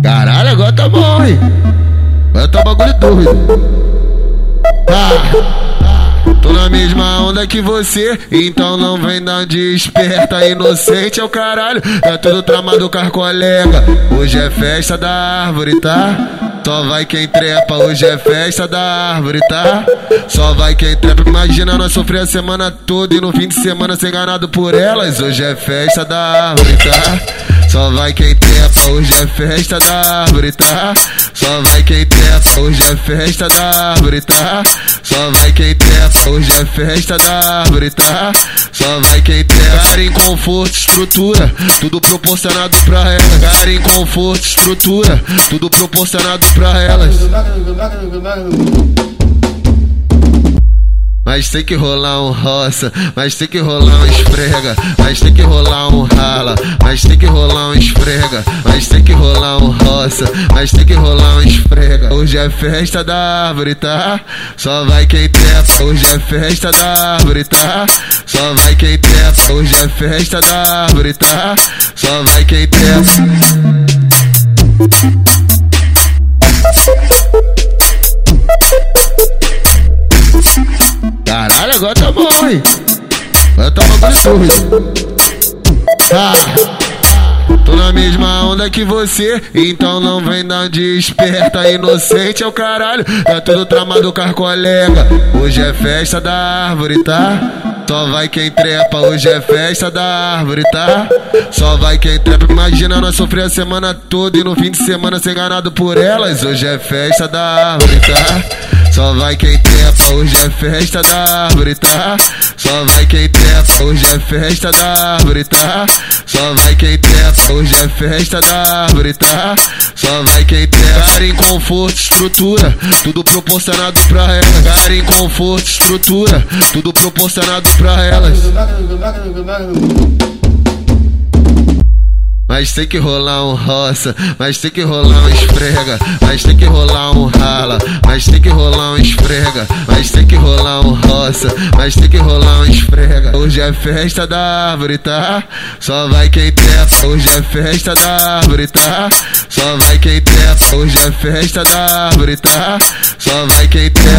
Caralho, agora tá bom, hein? Agora tá bagulho doido. Ah, tô na mesma onda que você, então não vem dar de esperta. Inocente é o caralho, tá tudo tramado com colega. Hoje é festa da árvore, tá? Só vai quem trepa, hoje é festa da árvore, tá? Só vai quem trepa. Imagina nós sofrer a semana toda e no fim de semana ser enganado por elas. Hoje é festa da árvore, tá? Só vai quem trepa, hoje é festa da árvore, tá? Só vai quem trepa, hoje é festa da árvore, tá? Só vai quem trepa, hoje é festa da árvore, tá? Só vai quem trepa. Cara em conforto, estrutura, tudo proporcionado pra elas. Cara em conforto, estrutura, tudo proporcionado pra elas. Mas tem que rolar um roça, mas tem que rolar um esfrega, mas tem que rolar um rala, mas tem que rolar um esfrega, mas tem que rolar um roça, mas tem que rolar um esfrega. Hoje é festa da árvore, tá? Só vai quem trepa. Hoje é festa da árvore, tá? Só vai quem trepa. Hoje é festa da árvore, tá? Só vai quem trepa. Caralho, agora tá bom, hein? Agora tá bagulho doido. Ah, tô na mesma onda que você, então não vem dar de esperta. Inocente é o caralho, tá tudo tramado com as colega. Hoje é festa da árvore, tá? Só vai quem trepa, hoje é festa da árvore, tá? Só vai quem trepa. Imagina nós sofrer a semana toda e no fim de semana ser enganado por elas. Hoje é festa da árvore, tá? Só vai quem trepa, hoje é festa da árvore, tá? Só vai quem trepa, hoje é festa da árvore, tá? Só vai quem trepa, hoje é festa da árvore, tá? Só vai quem trepa. Cara em conforto, estrutura, tudo proporcionado pra elas. Cara em conforto, estrutura, tudo proporcionado pra elas. Mas tem que rolar um roça, mas tem que rolar um esfrega, mas tem que rolar um rala, mas tem que rolar um esfrega, mas tem que rolar um roça, mas tem que rolar um esfrega. Hoje é festa da árvore, tá? Só vai quem trepa. Hoje é festa da árvore, tá? Só vai quem trepa. Hoje é festa da árvore, tá? Só vai quem trepa.